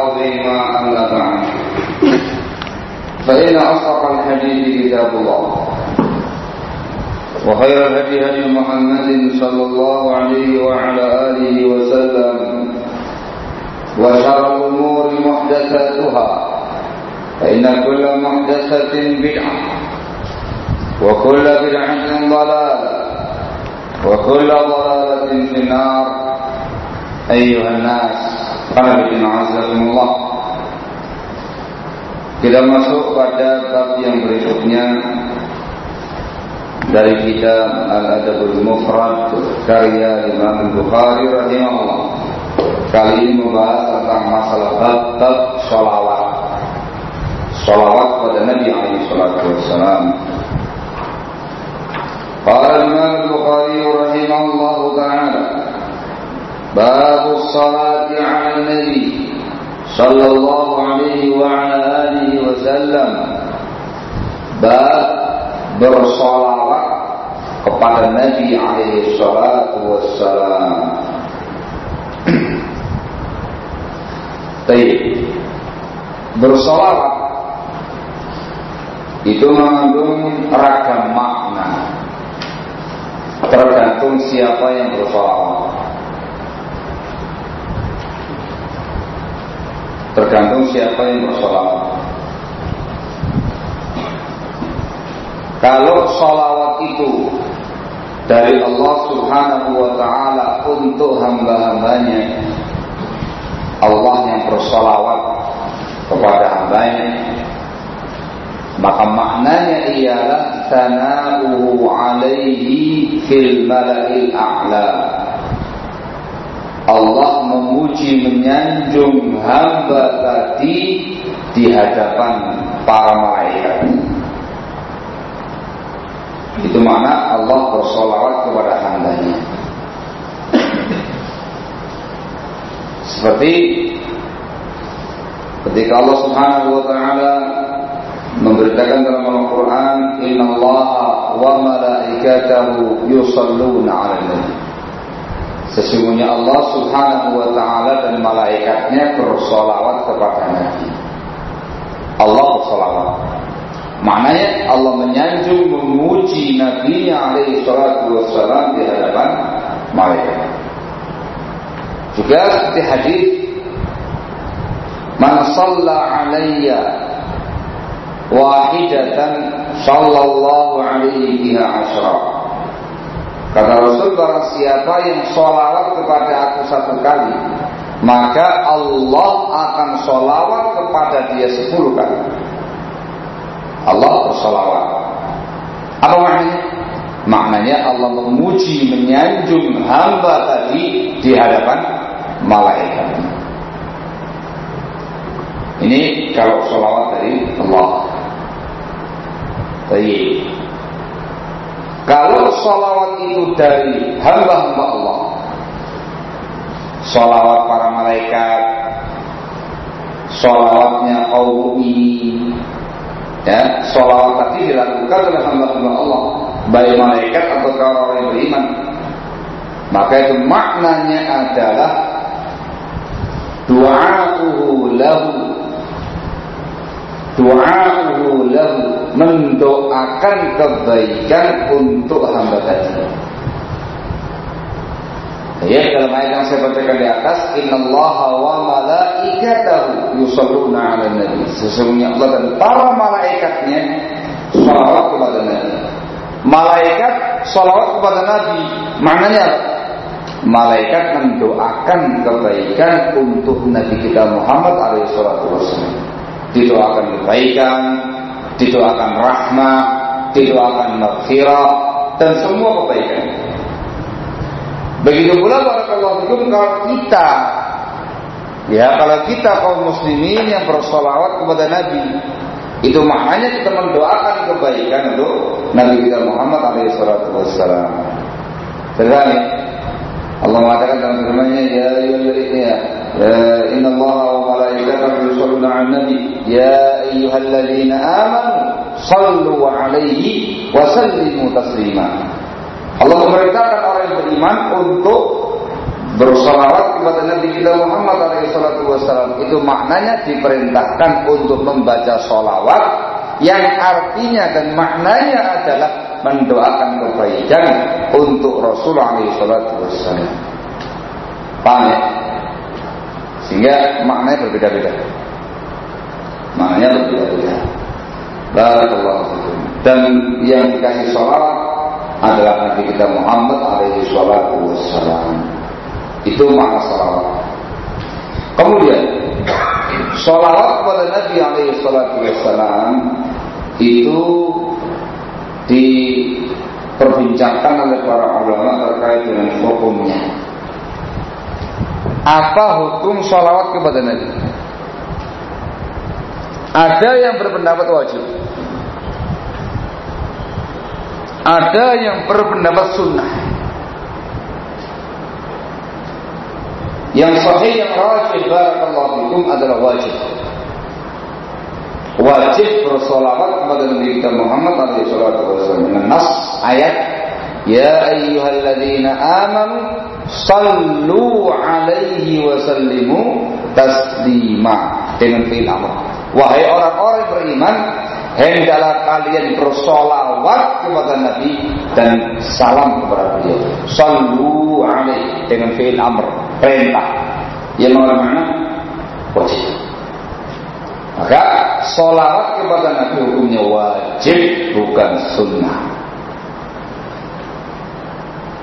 عظيما أما بعد فإن أصدق الحديث كتاب الله. وخير الهدي هدي محمد صلى الله عليه وعلى آله وسلم. وشر الأمور محدثاتها. فإن كل محدثة بدعة. وكل بدعة ضلالة. وكل ضلالة في النار. أيها الناس. Hadirin azakumullah Kita masuk pada bab yang berikutnya dari kitab Al-Adabul Mufrad karya Imam Bukhari rahimahullah. Kali ini membahas tentang masalah bab sholawat. Sholawat pada Nabi alaihi salatu wasallam. Qala Imam Bukhari rahimahullah taala باب الصلاة على النبي صلى الله عليه وعلى آله وسلم باب bersolawat kepada Nabi alaihi salatu wassalam. Baik. Bersolawat itu mengandung ragam makna tergantung siapa yang bersolawat. Tergantung siapa yang bersolawat. Kalau solawat itu dari Allah Subhanahu wa Ta'ala untuk hamba-hambanya, Allah yang bersolawat kepada hambanya, maka maknanya ialah sana'uhu alaihi fil mala'il a'la. Allah memuji menyanjung hamba tadi di hadapan para malaikat. Itu mana Allah bersolawat kepada hambanya. Seperti ketika Allah Subhanahu wa taala memberitakan dalam Al-Quran Inna Allah wa malaikatahu yusalluna ala nabi Sesungguhnya Allah subhanahu wa ta'ala dan malaikatnya bersolawat kepada Nabi. Allah bersolawat. Maknanya Allah menyanjung memuji Nabi alaihi salatu wassalam di hadapan malaikat. Juga seperti hadis Man salla alayya wahidatan sallallahu alaihi asyra. Kata Rasul barang siapa yang sholawat kepada aku satu kali Maka Allah akan sholawat kepada dia sepuluh kali Allah bersolawat Apa maknanya? Maknanya Allah memuji, menyanjung hamba tadi di hadapan malaikat Ini kalau sholawat dari Allah Baik. Kalau salawat itu dari hamba-hamba Allah, salawat para malaikat, salawatnya kaum ini, ya, salawat tadi dilakukan oleh hamba-hamba Allah, baik malaikat atau orang yang beriman. Maka itu maknanya adalah du'a'uhu lahu Du'a'uhu lahu mendoakan kebaikan untuk hamba tadi. Ya, dalam ayat yang saya bacakan di atas, Innallaha wa malaikatahu yusalluna 'alan nabi. Sesungguhnya Allah dan para malaikatnya salawat kepada Nabi. Malaikat salawat kepada Nabi. Maknanya? Malaikat mendoakan kebaikan untuk Nabi kita Muhammad alaihi salatu didoakan kebaikan, didoakan rahmat, didoakan maghfirah dan semua kebaikan. Begitu pula barakallahu fikum kalau kita ya kalau kita kaum muslimin yang bersolawat kepada Nabi itu maknanya kita mendoakan kebaikan untuk Nabi kita Muhammad alaihi salatu wassalam. Terus Allah mengatakan dalam firman-Nya ya ayyuhalladzina Allah wa malaikatahu yusholluna 'alan nabi ya ayyuhalladzina amanu sallu 'alaihi wa sallimu taslima. Allah memerintahkan orang yang beriman untuk bersolawat kepada Nabi kita Muhammad SAW itu maknanya diperintahkan untuk membaca solawat yang artinya dan maknanya adalah mendoakan kebaikan untuk Rasulullah SAW. Paham ya? Sehingga maknanya berbeda-beda. Maknanya berbeda-beda. Barakallahu Dan yang dikasih solawat adalah Nabi kita Muhammad alaihi salatu wassalam. Itu makna salawat. Kemudian salawat kepada Nabi alaihi salatu wassalam itu diperbincangkan oleh para ulama terkait dengan hukumnya. Apa hukum salawat kepada Nabi? Ada yang berpendapat wajib. Ada yang berpendapat sunnah. Yang sahih yang rajih barakallahu fikum adalah wajib. Wajib bersolawat kepada Nabi kita Muhammad alaihi salatu wasallam nas ayat Ya ayyuhalladzina amanu sallu alaihi wa sallimu taslima dengan fi'il amr. Wahai orang-orang beriman, hendaklah kalian bersolawat kepada Nabi dan salam kepada beliau. Sallu alaihi dengan fi'il amr, perintah. Yang mana wajib. Maka solawat kepada Nabi hukumnya wajib bukan sunnah.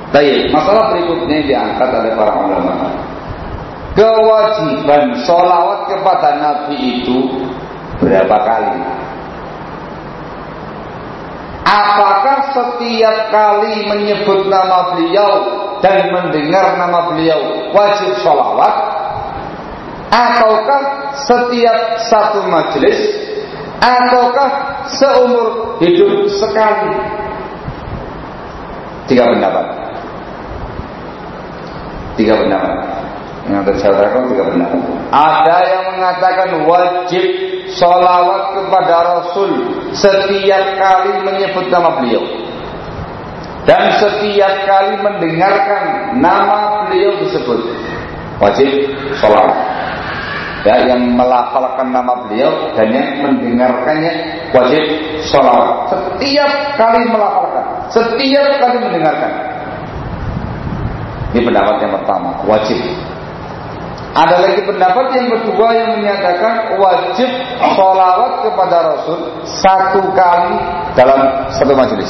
Baik, masalah berikutnya diangkat oleh para ulama. Kewajiban solawat kepada Nabi itu berapa kali? Apakah setiap kali menyebut nama beliau dan mendengar nama beliau wajib sholawat? Ataukah setiap satu majelis? Ataukah seumur hidup sekali? Tiga pendapat. Tiga pendapat. Yang tadi saya tiga pendapat. Ada yang mengatakan wajib Salawat kepada Rasul setiap kali menyebut nama beliau. Dan setiap kali mendengarkan nama beliau disebut wajib salawat ya yang melafalkan nama beliau dan yang mendengarkannya wajib salawat setiap kali melafalkan setiap kali mendengarkan ini pendapat yang pertama wajib ada lagi pendapat yang kedua yang menyatakan wajib sholawat kepada Rasul satu kali dalam satu majelis.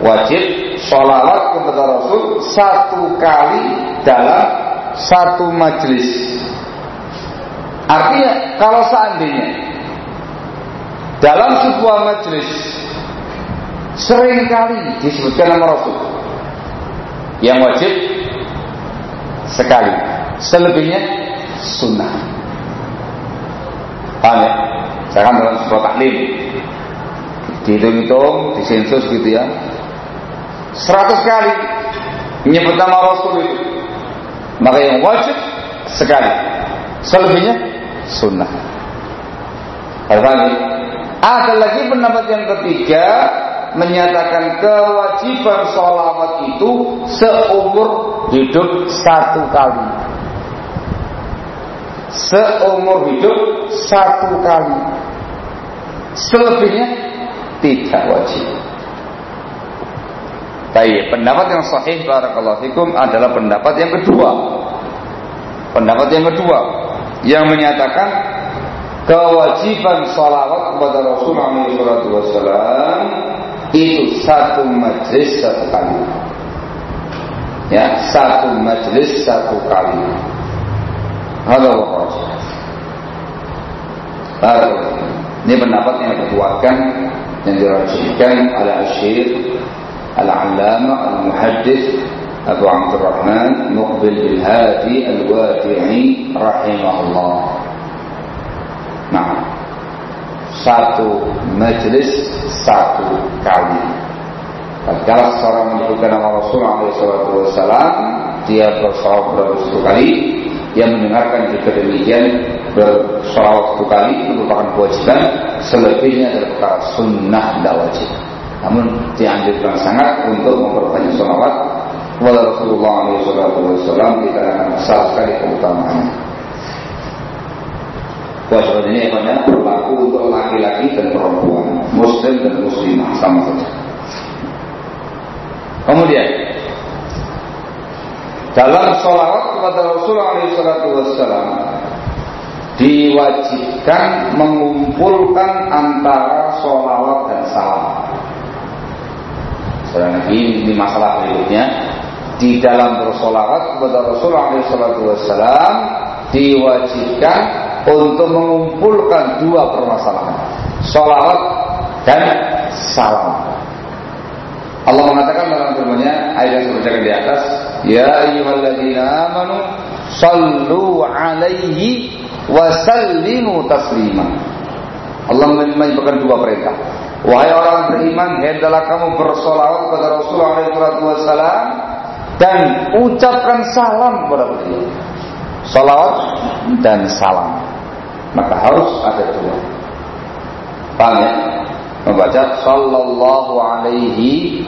Wajib sholawat kepada Rasul satu kali dalam satu majelis. Artinya kalau seandainya dalam sebuah majelis sering kali disebutkan nama Rasul yang wajib sekali. Selebihnya sunnah. Paham ya? Saya kan dalam sebuah taklim dihitung-hitung, disensus gitu ya. Seratus kali menyebut nama Rasul itu. Maka yang wajib sekali. Selebihnya sunnah. Ada lagi pendapat yang ketiga menyatakan kewajiban sholawat itu seumur hidup satu kali. Seumur hidup satu kali. Selebihnya tidak wajib. Baik, pendapat yang sahih barakallahu fikum adalah pendapat yang kedua. Pendapat yang kedua yang menyatakan kewajiban salawat kepada Rasulullah SAW itu satu majlis satu kali ya satu majlis satu kali halo ini pendapat yang dikuatkan yang dirajihkan oleh Asyir Al-Allama Al-Muhaddis Abu Abdurrahman Muqbil bin Hadi Al-Wadi'i Rahimahullah satu majelis satu kali. Kalau seorang menyebutkan nama Rasulullah SAW, dia bersalawat beratus kali, yang mendengarkan juga demikian bersalawat satu kali merupakan kewajiban, selebihnya adalah sunnah tidak wajib. Namun dianjurkan sangat untuk memperbanyak salawat kepada Rasulullah SAW dikarenakan besar sekali keutamaannya. Kewajiban ini banyak berlaku untuk laki-laki dan perempuan, muslim dan muslimah sama saja. Kemudian dalam sholawat kepada Rasulullah SAW diwajibkan mengumpulkan antara sholawat dan salam. Saudara Nabi ini masalah berikutnya di dalam bersolawat kepada Rasulullah SAW diwajibkan untuk mengumpulkan dua permasalahan, solawat dan salam. Allah mengatakan dalam firman-Nya ayat yang saya di atas, "Ya ayyuhalladzina amanu sallu alaihi wa sallimu taslima." Allah menyebutkan dua perintah. Wahai orang beriman, hendaklah kamu bersolawat kepada Rasulullah SAW dan ucapkan salam kepada beliau. Salawat dan salam. Maka harus ada dua. Paham ya? Membaca sallallahu alaihi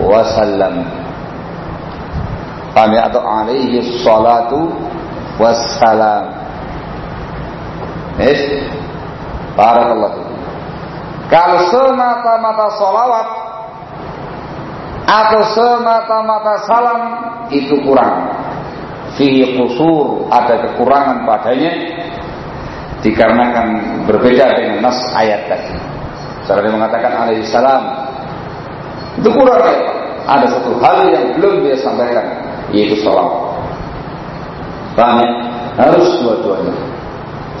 wasallam. Paham ya? Atau alaihi salatu wassalam. Yes? Barakallahu kalau semata-mata solawat atau semata-mata salam itu kurang. Fihi kusur ada kekurangan padanya dikarenakan berbeda dengan nas ayat tadi. Saudara mengatakan alaihi salam itu kurang ya. Ada satu hal yang belum dia sampaikan yaitu salawat. Paham ya? Harus dua-duanya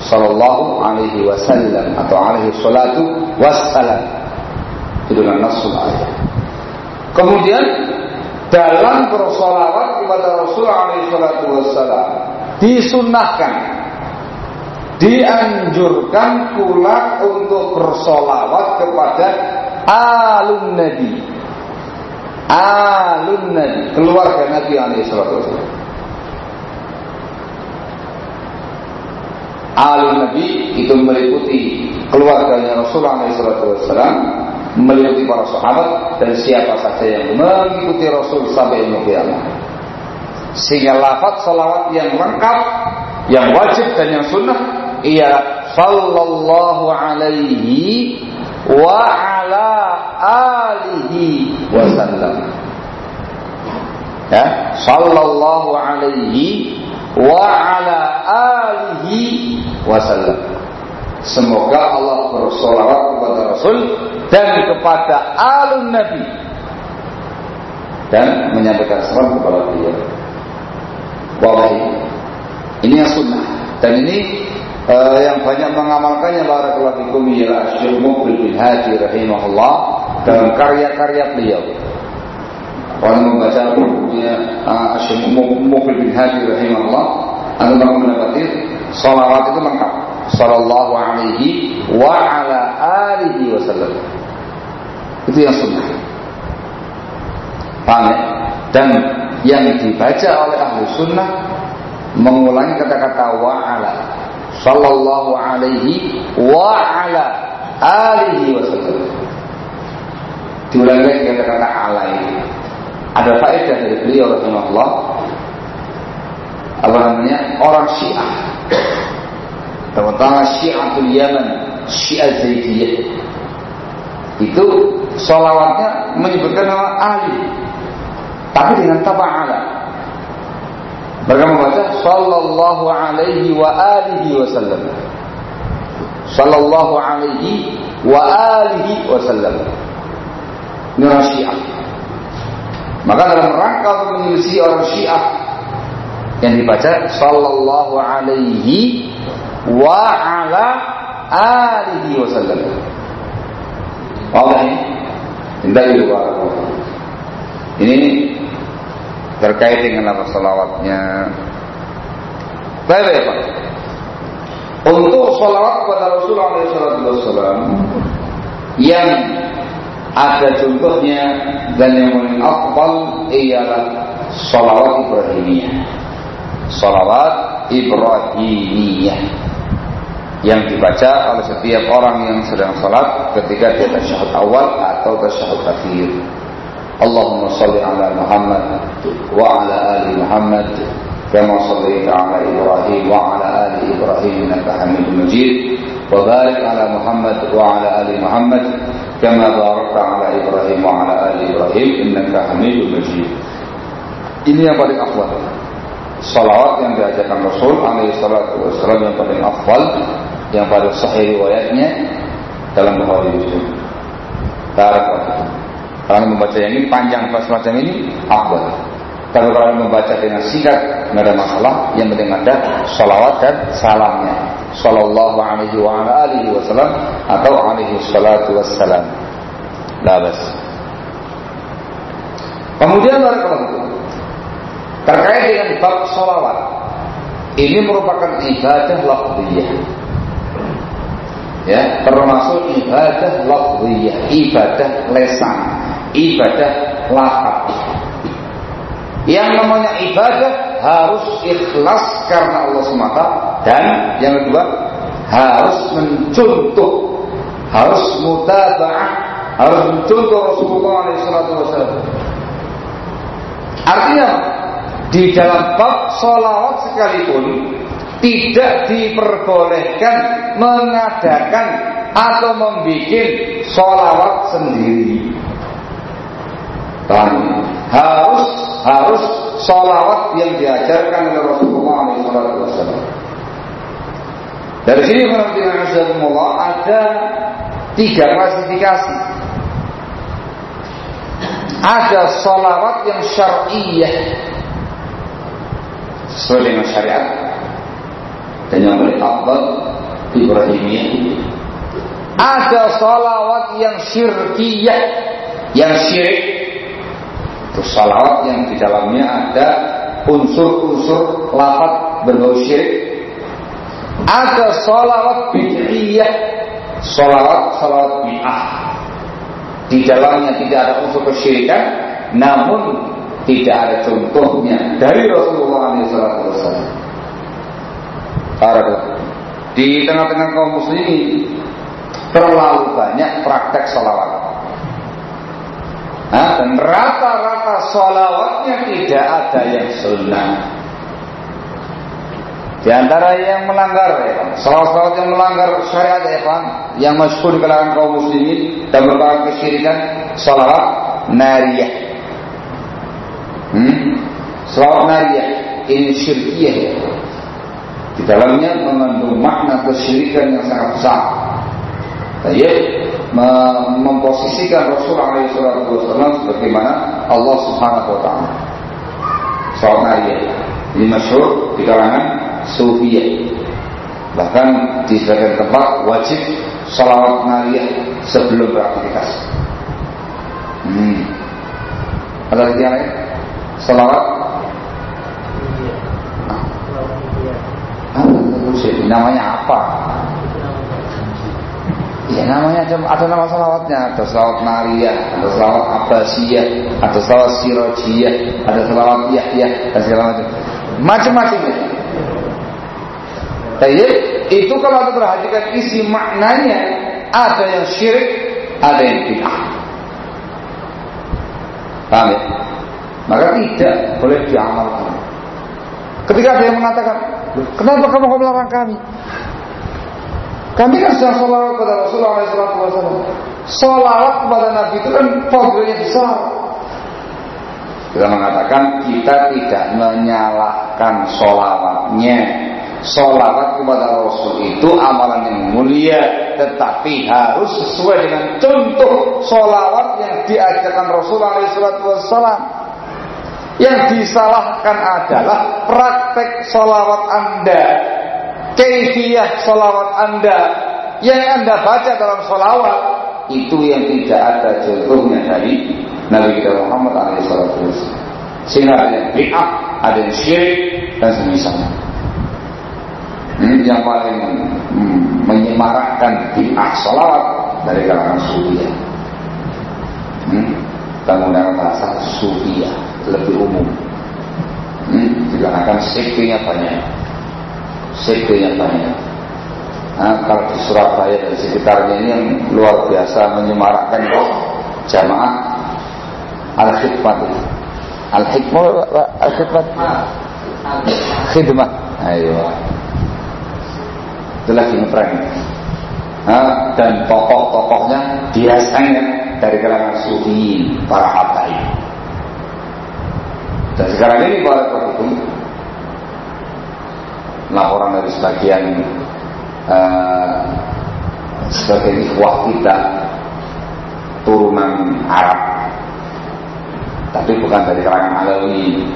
sallallahu alaihi wasallam atau alaihi salatu wassalam itu dengan nasul ayat kemudian dalam bersolawat kepada Rasul alaihi salatu wassalam disunnahkan dianjurkan pula untuk bersolawat kepada alun nabi. Alun nabi. Keluarga nabi alaihi salatu wassalam. Alun Nabi itu meliputi keluarganya Rasulullah SAW, meliputi para sahabat dan siapa saja yang mengikuti Rasul sampai kiamat. Sehingga lafaz salawat yang lengkap, yang wajib dan yang sunnah ia sallallahu alaihi wa ala alihi wasallam. Ya, sallallahu alaihi wa ala alihi wasallam. Semoga Allah bersolawat kepada Rasul dan kepada alun Nabi dan menyampaikan salam kepada beliau. Wallahi ini yang sunnah dan ini uh, yang banyak mengamalkannya barakallahu fikum ialah Syekh Mubil bin Hadi rahimahullah dalam karya-karya beliau. Orang membaca bukunya uh, Syekh Mubil bin Hadi rahimahullah anda akan mendapati salawat itu lengkap. Sallallahu alaihi wa ala alihi wasallam. Itu yang sunnah. Paham ya? Dan yang dibaca oleh ahli sunnah mengulangi kata-kata wa ala. Sallallahu alaihi wa ala alihi wasallam. Diulangi lagi kata-kata alaihi ada faedah dari beliau rahimahullah. Apa namanya? Orang Syiah. Terutama Syiatul Yaman Syiah Zaidiyah. Itu solawatnya menyebutkan nama Ali tapi dengan taba'ala mereka membaca sallallahu alaihi wa alihi wasallam sallallahu alaihi wa alihi wasallam ini orang Syiah maka dalam rangka untuk menyelisih orang Syiah yang dibaca sallallahu alaihi wa ala alihi wasallam. Wadah ini? Tidak juga. Ini terkait dengan apa salawatnya. Baik, baik, Pak. Untuk salawat kepada Rasulullah SAW yang ada contohnya dan yang paling afdal ialah salawat Ibrahimiyah. Salawat Ibrahimiyah yang dibaca oleh setiap orang yang sedang salat ketika dia tasyahud awal atau tasyahud akhir. اللهم صل على محمد وعلى آل محمد كما صليت على إبراهيم وعلى آل إبراهيم إنك حميد مجيد وبارك على محمد وعلى آل محمد كما باركت على إبراهيم وعلى آل إبراهيم إنك حميد مجيد Ini yang paling afdal. Salawat yang diajarkan Rasul alaihi salatu wasallam yang paling afdal, yang paling sahih riwayatnya dalam Bukhari Muslim. Tarik kalau membaca yang ini panjang pas semacam ini, afdal. Tapi kalau membaca dengan singkat, tidak ada masalah. Yang penting ada salawat dan salamnya. Sallallahu alaihi wa alihi wasallam atau alaihi salatu wassalam. Labas. Kemudian barakallahu terkait dengan bab salawat. Ini merupakan ibadah lafziyah. Ya, termasuk ibadah lafziyah, ibadah lesan ibadah lafaz. Yang namanya ibadah harus ikhlas karena Allah semata dan yang kedua harus mencontoh, harus mutaba'ah, harus mencontoh Rasulullah SAW. Artinya di dalam bab solawat sekalipun tidak diperbolehkan mengadakan atau membuat solawat sendiri. Paham? Harus harus salawat yang diajarkan oleh Rasulullah SAW. Dari sini Allah ada tiga klasifikasi. Ada salawat yang syar'iyah sesuai dengan syariat dan yang paling afdal Ibrahimiyah. Ada salawat yang syirkiyah yang syirik itu salawat yang di dalamnya ada unsur-unsur lafaz berbau syirik. Ada salawat bid'iyah, salawat salawat bid'ah. Di dalamnya tidak ada unsur kesyirikan, namun tidak ada contohnya dari Rasulullah SAW. Di tengah-tengah kaum muslimin terlalu banyak praktek salawat. Nah, dan rata-rata sholawatnya tidak ada yang sunnah. Di antara yang melanggar ya salawat yang melanggar syariat ya kan, yang masyhur kalangan kaum muslimin dan merupakan kesyirikan, salawat nariyah. Hmm? Salawat nariyah ini syirkiyah ya. Di dalamnya mengandung makna kesyirikan yang sangat besar. Baik, memposisikan Rasulullah SAW sebagaimana Allah Subhanahu Wa Taala. Salat Nariyah ini di kalangan Sufiyah. Bahkan di sebagian tempat wajib salawat Nariyah sebelum beraktivitas. Hmm. Ada lagi yang lain? Salawat? Ah, namanya apa? Ya namanya ada, ada nama salawatnya, ada salawat Maria, ada salawat Abbasiyah, ada salawat Sirojiyah, ada salawat Yahya, dan segala macam. Macam-macam itu. Tapi itu kalau kita perhatikan isi maknanya, ada yang syirik, ada yang bid'ah. Paham ya? Maka tidak boleh diamalkan. Ketika ada yang mengatakan, kenapa kamu melarang kami? Kami kan sedang sholawat kepada Rasulullah SAW. Sholawat kepada Nabi itu kan fadilnya besar. Kita mengatakan kita tidak menyalahkan sholawatnya. Sholawat kepada Rasul itu amalan yang mulia, tetapi harus sesuai dengan contoh sholawat yang diajarkan Rasulullah SAW. Yang disalahkan adalah praktek sholawat Anda Kaifiyah salawat Anda yang Anda baca dalam salawat itu yang tidak ada contohnya dari Nabi kita Muhammad SAW. Sehingga ada yang bid'ah, ada yang syirik dan semisalnya. Hmm, yang paling hmm, menyemarakkan bid'ah salawat dari kalangan sufia. Hmm, kita menggunakan bahasa sufia lebih umum. Hmm, dikarenakan sektinya banyak sekte yang banyak. Nah, kalau di Surabaya dan sekitarnya ini yang luar biasa menyemarakkan jamaah Al-khidmat. Al-hikmah al-khidmat. Khidmah. Ayo. Itu lagi ngetrend. Nah, dan tokoh-tokohnya biasanya dari kalangan sufi, para habaib. Dan sekarang ini para hukum laporan dari sebagian uh, sebagian ikhwah kita turunan Arab. Tapi bukan dari kalangan Alawi.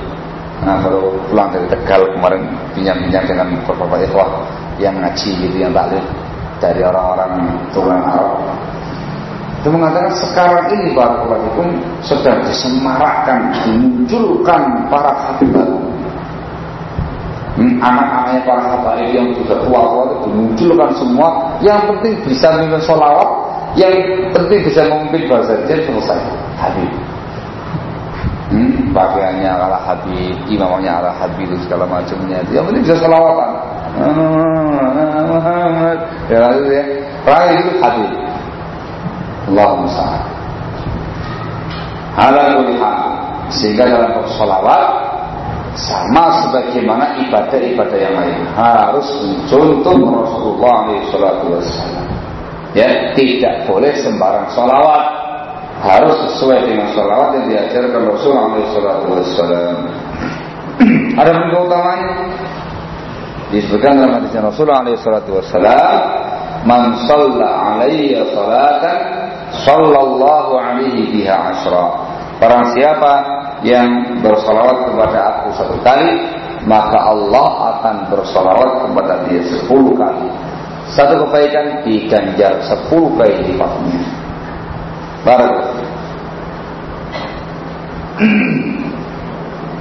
Nah baru pulang dari Tegal kemarin pinjam-pinjam dengan beberapa ikhwah yang ngaji gitu yang taklim dari orang-orang turunan Arab. Itu mengatakan sekarang ini Barakallahu sedang disemarakkan dimunculkan para habib anak-anaknya para habaib yang sudah tua-tua itu dimunculkan semua. Yang penting bisa memimpin sholawat yang penting bisa memimpin bahasa Jin selesai. Habib. Hmm, pakaiannya ala Habib imamnya ala Habib itu segala macamnya. Yang penting bisa sholawatan. Ya lalu ya. Rai itu Habib. Allahumma sa'ad. Ala sehingga dalam sholawat sama sebagaimana ibadah-ibadah yang lain. Harus mencontoh Rasulullah SAW ya tidak boleh sembarang sholawat. Harus sesuai dengan sholawat yang diajarkan Rasulullah SAW ada bentuk utamanya disebutkan dalam hadisnya Rasulullah SAW man salla alaiya salatan sallallahu alaihi biha asra. Barang siapa yang bersolawat kepada aku satu kali maka Allah akan bersolawat kepada dia sepuluh kali. Satu kebaikan diganjar sepuluh kali lipatnya baru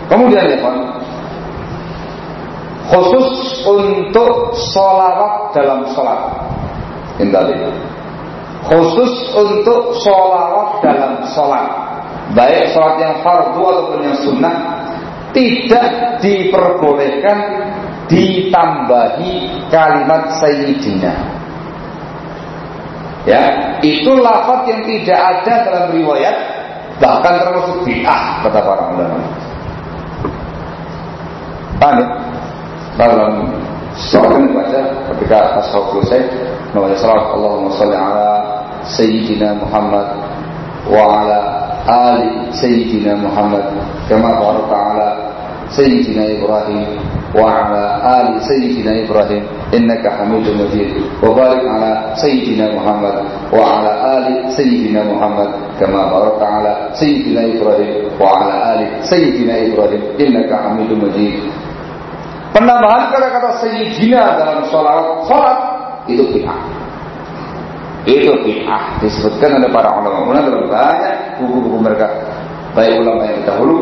kemudian ya Pak. Khusus untuk solawat dalam sholat. Indali. khusus untuk solawat dalam sholat baik sholat yang fardu ataupun yang sunnah tidak diperbolehkan ditambahi kalimat sayyidina. Ya itu lafaz yang tidak ada dalam riwayat bahkan termasuk bid'ah kata para ulama. Paham ya? Dalam sholat ini baca ketika ashab selesai membaca salat Allahumma salli ala sayyidina Muhammad wa ala آل سيدنا محمد كما بارك على سيدنا إبراهيم وعلى آل سيدنا إبراهيم إنك حميد مجيد. وبارك على سيدنا محمد وعلى آل سيدنا محمد كما بارك على سيدنا إبراهيم وعلى آل سيدنا إبراهيم إنك حميد مجيد. Penambahan kata-kata Sayyidina dalam sholat, sholat itu bid'ah. Itu bid'ah disebutkan oleh para ulama-ulama dalam banyak buku-buku mereka baik ulama yang dahulu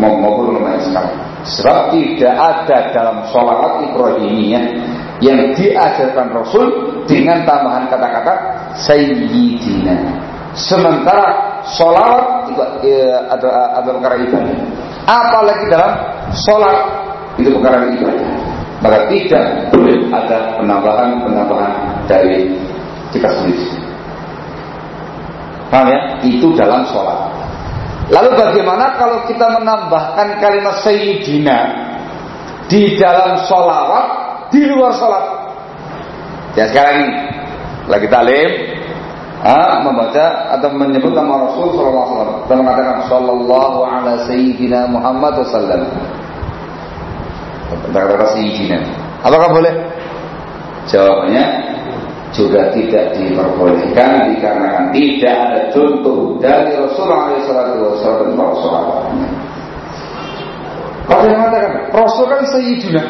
maupun ulama yang sekarang. Sebab tidak ada dalam sholawat Ibrahimiyah yang diajarkan Rasul dengan tambahan kata-kata Sayyidina. Sementara sholawat itu ya, ada, ada perkara ibadah. Apalagi dalam sholat itu perkara ibadah. Maka tidak boleh ada penambahan-penambahan dari kita sendiri. Paham ya? Itu dalam sholat. Lalu bagaimana kalau kita menambahkan kalimat Sayyidina di dalam sholawat di luar sholat? Ya sekarang ini lagi talim, ah, membaca atau menyebut nama Rasul Sallallahu Alaihi Wasallam dan mengatakan Sallallahu ala Sayyidina Muhammad Wasallam. Kata-kata Sayyidina. Apakah boleh? Jawabannya juga tidak diperbolehkan dikarenakan tidak ada contoh dari Rasulullah SAW dan para sahabatnya. Ada yang mengatakan Rasul kan Sayyiduna.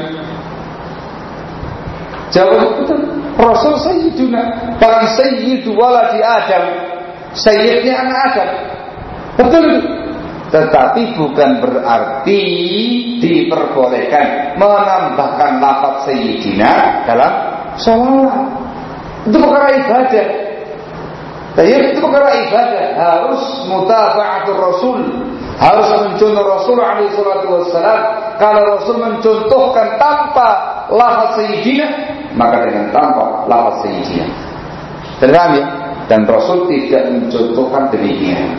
Jawab itu Rasul Sayyiduna, bukan Sayyidu waladi Adam. Sayyidnya anak Adam. Betul. Tetapi bukan berarti diperbolehkan menambahkan lafaz Sayyidina dalam sholat. Itu perkara ibadah. Tapi itu perkara ibadah harus mutafa'atul Rasul, harus mencontoh Rasul alaihi salatu wassalam. Kalau Rasul mencontohkan tanpa lafaz sayyidina, maka dengan tanpa lafaz sayyidina. Terpaham ya? Dan Rasul tidak mencontohkan demikian.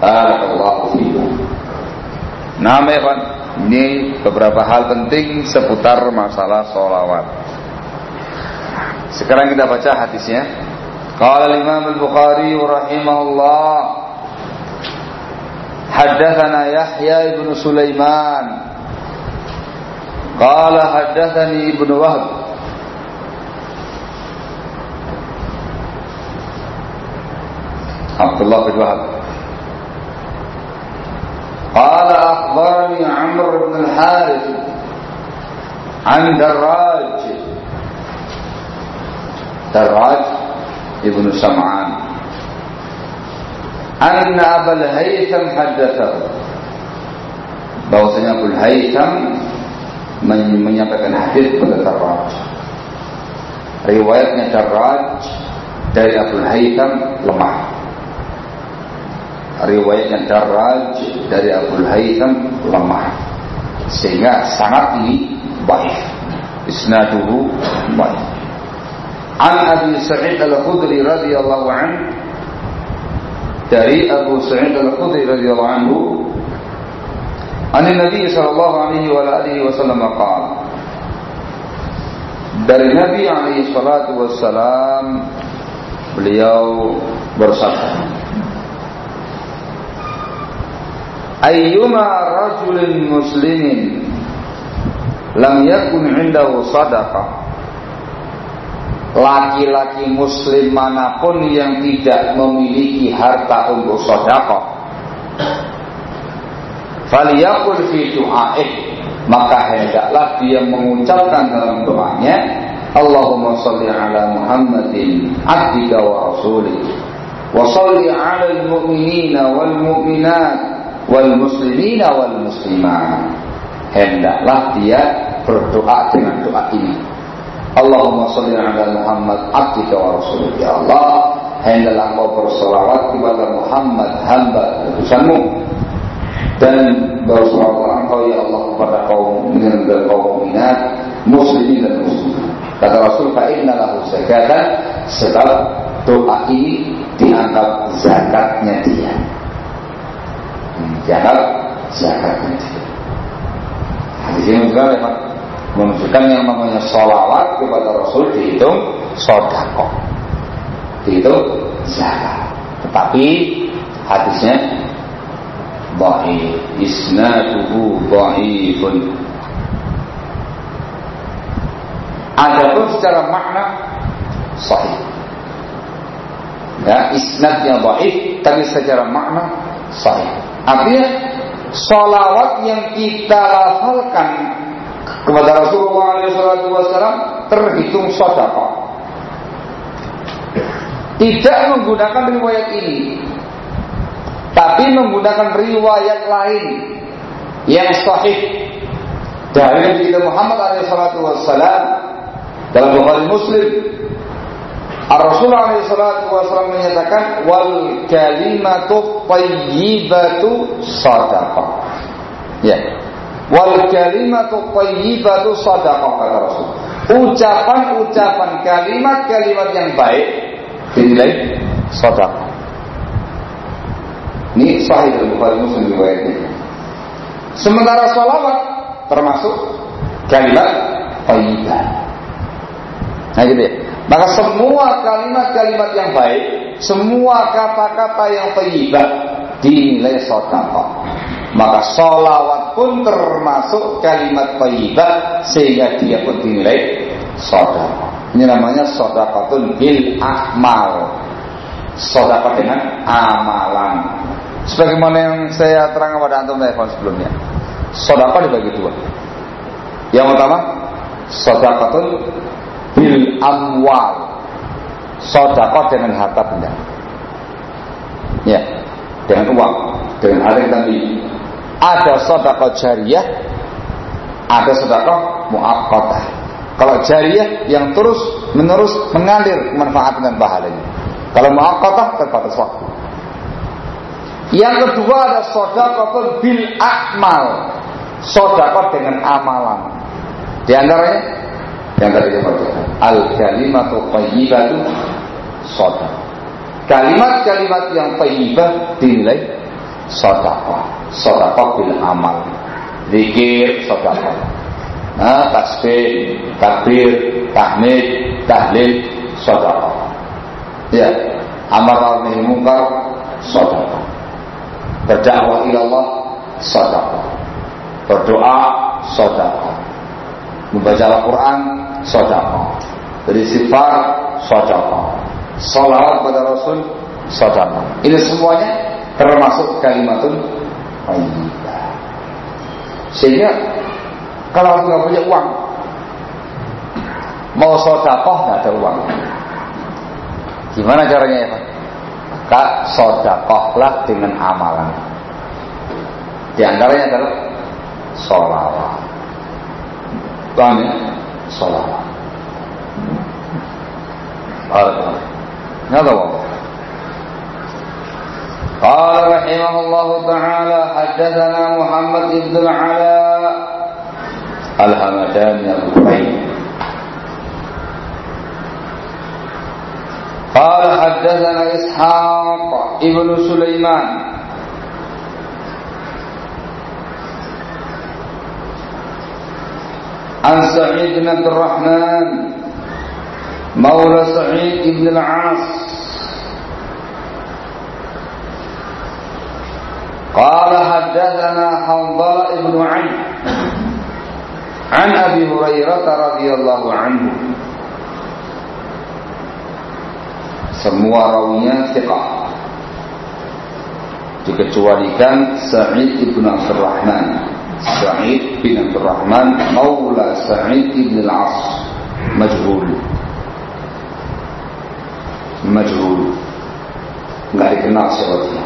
Barakallahu fiikum. Nah, ini beberapa hal penting seputar masalah solawat. Sekarang kita baca hadisnya. Qala Imam Al-Bukhari rahimahullah Haddatsana Yahya ibn Sulaiman. Qala haddatsani Ibnu Wahb. Abdullah bin Wahab Qala akhbarani Amr bin Al-Harith An Darraj. Darraj Ibnu Sam'an. Anna Abul Haytham haddatsahu bahwasanya Abul Haytham menyampaikan hadis kepada Darraj riwayatnya Darraj dari Abul Haytham lemah. Riwayatnya Darraj dari Abul Haytham lemah. Sehingga sangat ini baik. Isnaduhu baik. An Abi Sa'id Al-Khudri radhiyallahu an. Dari Abu Sa'id Al-Khudri radhiyallahu anhu. An Nabi sallallahu alaihi wa alihi wasallam qala. Dari Nabi alaihi salatu wassalam beliau bersabda. Ayyuma rajulin muslimin lam yakun indahu sadaqah laki-laki muslim mana pun yang tidak memiliki harta untuk sedekah. Faliyakul fi du'aih. Maka hendaklah dia mengucapkan dalam doanya Allahumma salli ala Muhammadin abdika wa rasulih wa salli ala al-mu'minina wal mu'minat wal muslimina wal muslimat hendaklah dia berdoa dengan doa ini Allahumma salli ala Muhammad abdika wa rasulika ya Allah. Hendaklah kau berselawat kepada Muhammad hamba utusanmu dan berselawat engkau ya Allah kepada kaum mukminin dan kaum mukminat muslimin dan muslimat. Kata Rasul fa inna lahu zakatan sebab doa ini dianggap zakatnya dia. Zakat zakatnya Hadis ini juga memang menunjukkan yang namanya sholawat kepada Rasul dihitung sodako, dihitung zakat. Tetapi hadisnya dhaif, isnaduhu dhaifun. Adapun secara makna sahih. Ya, isnadnya dhaif tapi secara makna sahih. Artinya solawat yang kita lafalkan kepada Rasulullah SAW terhitung sodako. Tidak menggunakan riwayat ini, tapi menggunakan riwayat lain yang sahih dari Nabi Muhammad SAW dalam Bukhari Muslim Rasulullah SAW menyatakan wal kalimatu tayyibatu sadaqah. Ya. Wal kalimatu tayyibatu sadaqah kata Rasul. Ucapan-ucapan kalimat-kalimat yang baik dinilai sadaqah. Ini sahih Bukhari Muslim ini. Sementara salawat termasuk kalimat tayyibah. Nah gitu ya. Maka semua kalimat-kalimat yang baik, semua kata-kata yang thayyibah dinilai sedekah. Maka solawat pun termasuk kalimat thayyibah sehingga dia pun dinilai sedekah. Ini namanya sedekahun bil akmal. Sedekah dengan amalan. Sebagaimana yang saya terangkan pada antum telepon sebelumnya. Sedekah dibagi dua. Yang pertama, sedekahun bil amwal sodako dengan harta benda ya dengan uang dengan harta yang tadi. Ada sodako jariah ada sodako muakkotah kalau jariah yang terus menerus mengalir manfaat dan pahalanya. Kalau muakkotah terbatas waktu. Yang kedua ada sodako bil akmal. Sodako dengan amalan. Di antaranya yang tadi kita al kalimatu thayyibatu sadaqah kalimat-kalimat yang thayyibah dinilai Sodakoh Sodakoh bil amal. Zikir sodakoh nah, Tasbih, takbir, tahmid, tahlil Sodakoh Ya Amar al mungkar Sodakoh Berdakwah ilallah Sodakoh Berdoa Sodakoh Membaca Al-Quran Sodakoh Berisifar Salawat pada Rasul Sodakoh Ini semuanya termasuk kalimatun thayyibah. Sehingga kalau nggak punya uang, mau sodakoh nggak ada uang. Gimana caranya ya Pak? Maka sodakohlah dengan amalan. Di antaranya adalah sholawat. Paham ya? Sholawat. Barakallah. Nggak tahu. قال رحمه الله تعالى حدثنا محمد بن العلاء الهمداني الكوفي قال حدثنا إسحاق ابن سليمان عن سعيد بن عبد الرحمن مولى سعيد بن العاص قال حدثنا حنظلة بن علي عن أبي هريرة رضي الله عنه semua rawinya thiqah dikecualikan Sa'id ibn Abdurrahman Sa'id bin Abdurrahman Maula Sa'id ibn al-As Majhul Nggak dikenal siapa dia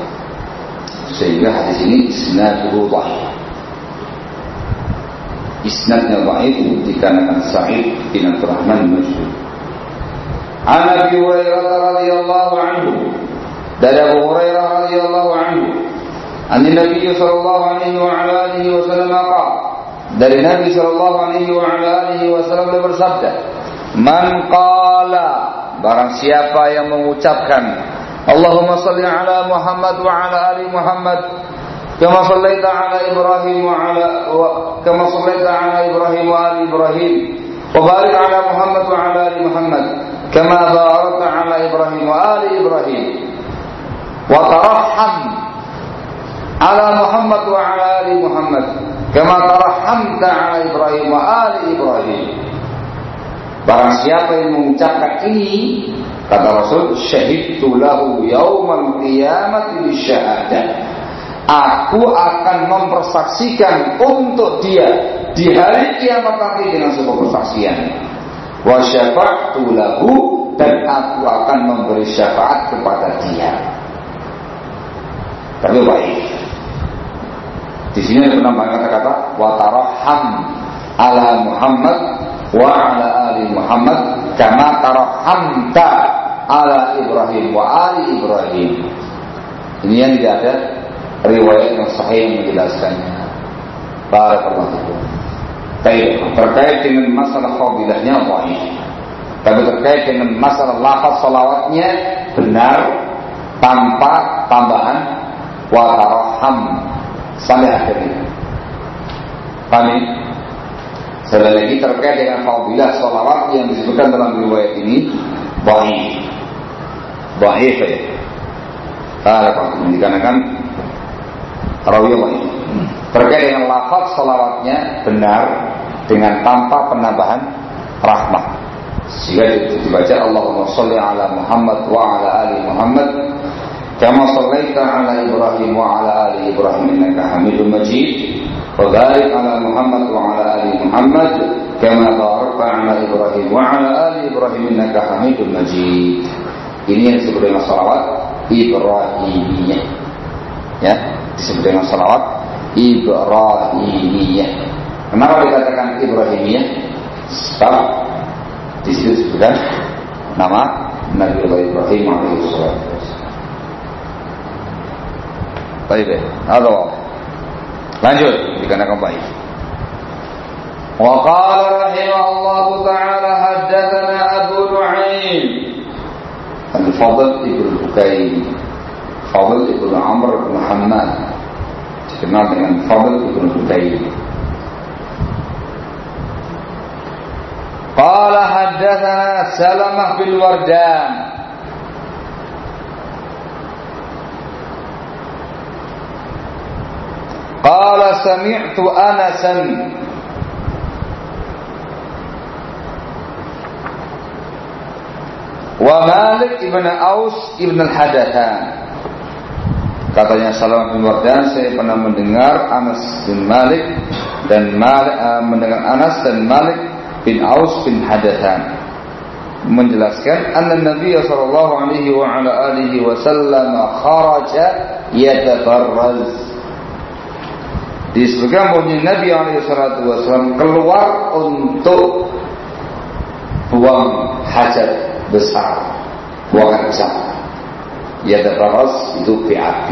sehingga hadis ini isnaduhu dhaif isnadnya dhaif dikarenakan Sa'id bin Abdurrahman Majhul An Abi Hurairah radhiyallahu anhu dari Abu Hurairah radhiyallahu anhu An Nabi sallallahu alaihi wa ala alihi wasallam qala dari Nabi sallallahu alaihi wa ala alihi wasallam bersabda Man qala Barang siapa yang mengucapkan Allahumma salli ala Muhammad wa ala ali Muhammad kama sallaita ala Ibrahim wa ala wa, kama sallaita ala Ibrahim wa ali Ibrahim wa barik ala Muhammad wa ala ali Muhammad kama barakta ala Ibrahim wa ali Ibrahim. Wa tarham ala Muhammad wa ala ali Muhammad kama tarhamta ala Ibrahim wa ali Ibrahim. Barang siapa yang mengucapkan ini Kata Rasul, syahidtu lahu yaumal qiyamati syahadat. Aku akan mempersaksikan untuk dia di hari kiamat nanti dengan sebuah persaksian. Wa syafa'tu lahu dan aku akan memberi syafaat kepada dia. Tapi baik. Di sini ada penambahan kata-kata wa taraham ala Muhammad wa ala ali Muhammad kama tarahamta ala Ibrahim wa ali Ibrahim. Ini yang tidak ada riwayat yang sahih yang menjelaskannya. Barakallahu fikum. Baik, terkait dengan masalah fadilahnya dhaif. Tapi terkait dengan masalah lafaz salawatnya benar tanpa tambahan wa tarham sampai akhirnya. Sekali lagi terkait dengan fadilah salawat yang disebutkan dalam riwayat ini baik. Baik ya. Kalau dikarenakan rawi baik. Terkait dengan lafaz salawatnya benar dengan tanpa penambahan rahmat. Sehingga dibaca Allahumma salli ala Muhammad wa ala ali Muhammad kama sallaita ala Ibrahim wa ala ali Ibrahim innaka Hamidum Majid وبارك على محمد وعلى آل محمد كما باركت على إبراهيم وعلى آل إبراهيم إنك حميد مجيد ini yang disebut dengan salawat Ibrahimiyah ya disebut dengan salawat Ibrahimiyah kenapa dikatakan Ibrahimiyah sebab di situ disebutkan nama Nabi Allah Ibrahim alaihissalam Baik, ada Lanjut dikarenakan baik. Wa qala rahimahullah taala haddatsana Abu Nu'aim Al-Fadl ibn Bukain Fadl ibn Amr ibn Hammad dikenal dengan Fadl ibn Hudayn. Qala haddatsana Salamah bin Qala sami'tu Anasan. Wa Malik ibn Aus ibn al-Hadathan. Katanya Salam bin Wardan, saya pernah mendengar Anas bin Malik dan Malik, uh, mendengar Anas dan Malik bin Aus bin Hadathan menjelaskan anna Nabi sallallahu alaihi wa ala alihi wasallam kharaja yatafarraz disebutkan bahwa Nabi wasallam keluar untuk buang hajat besar buangan besar. Yatafaras itu BAB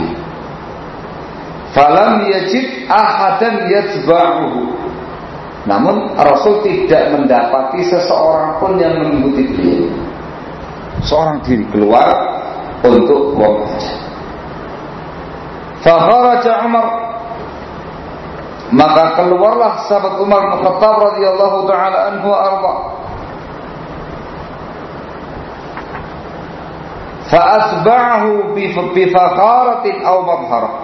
falam yajid ahadan yatba'uhu. Namun Rasul tidak mendapati seseorang pun yang mengikuti beliau. Seorang diri keluar untuk buang hajat. Fakharaja Umar maka keluarlah sahabat Umar bin Khattab radhiyallahu taala anhu arba Fa'asba'ahu bifakharatin aw madharah.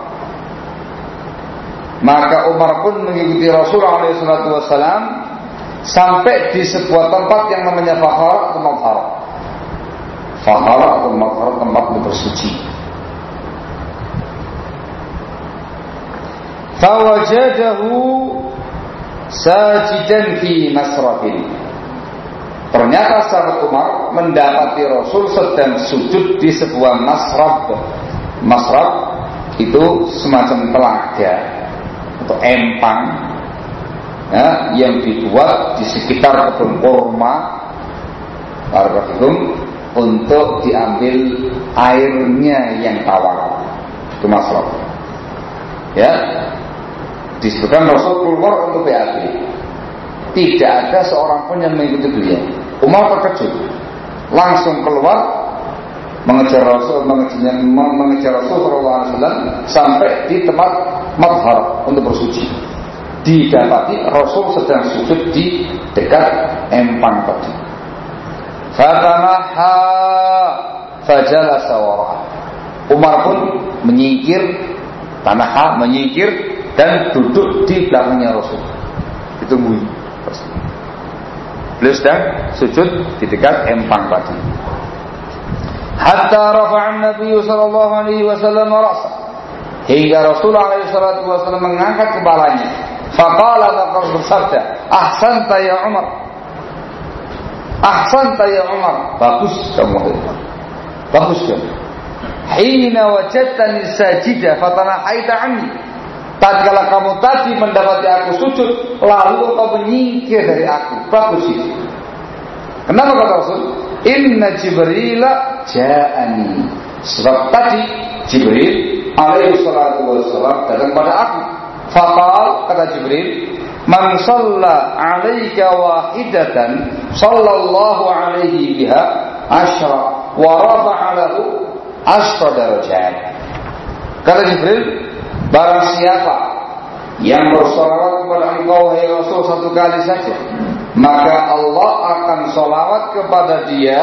Maka Umar pun mengikuti Rasulullah SAW sampai di sebuah tempat yang namanya fakhara atau madharah. Fakhara atau madharah tempat bersuci. Fawajadahu sajidan fi masrafin. Ternyata sahabat Umar mendapati Rasul sedang sujud di sebuah masrab. Masrab itu semacam telaga atau empang ya, yang dibuat di sekitar kebun kurma untuk diambil airnya yang tawar itu masrab. Ya, disebutkan Rasul keluar untuk BAB tidak ada seorang pun yang mengikuti beliau. Umar terkejut, langsung keluar mengejar Rasul, mengejar, mengejar Rasul SAW sampai di tempat madhar untuk bersuci. Didapati Rasul sedang sujud di dekat empang tadi. Fatamaha fajala sawara. Umar pun menyingkir, tanaha menyingkir dan duduk di belakangnya Rasul. Itu bunyi. Beliau sedang sujud di dekat empang tadi. Hatta rafa'an Nabi sallallahu alaihi wasallam ra'sa. Hingga Rasulullah alaihi salatu wasallam mengangkat kepalanya. Faqala laqad bersabda, "Ahsanta ya Umar." Ahsanta ya Umar. Bagus kamu Umar. Bagus kamu. Hina wajadtani sajidah fatanahaita anni. Tatkala kamu tadi mendapati aku sujud, lalu kau menyingkir dari aku. Bagus itu. Kenapa kata Rasul? Inna Jibril ja'ani. Sebab tadi Jibril alaihi salatu wassalam datang pada aku. Faqal kata Jibril, Man salla alaika wahidatan sallallahu alaihi biha asyra wa rafa'a lahu asyra darajat. Kata Jibril, Barang siapa yang bersolawat kepada engkau hai Rasul satu kali saja maka Allah akan solawat kepada dia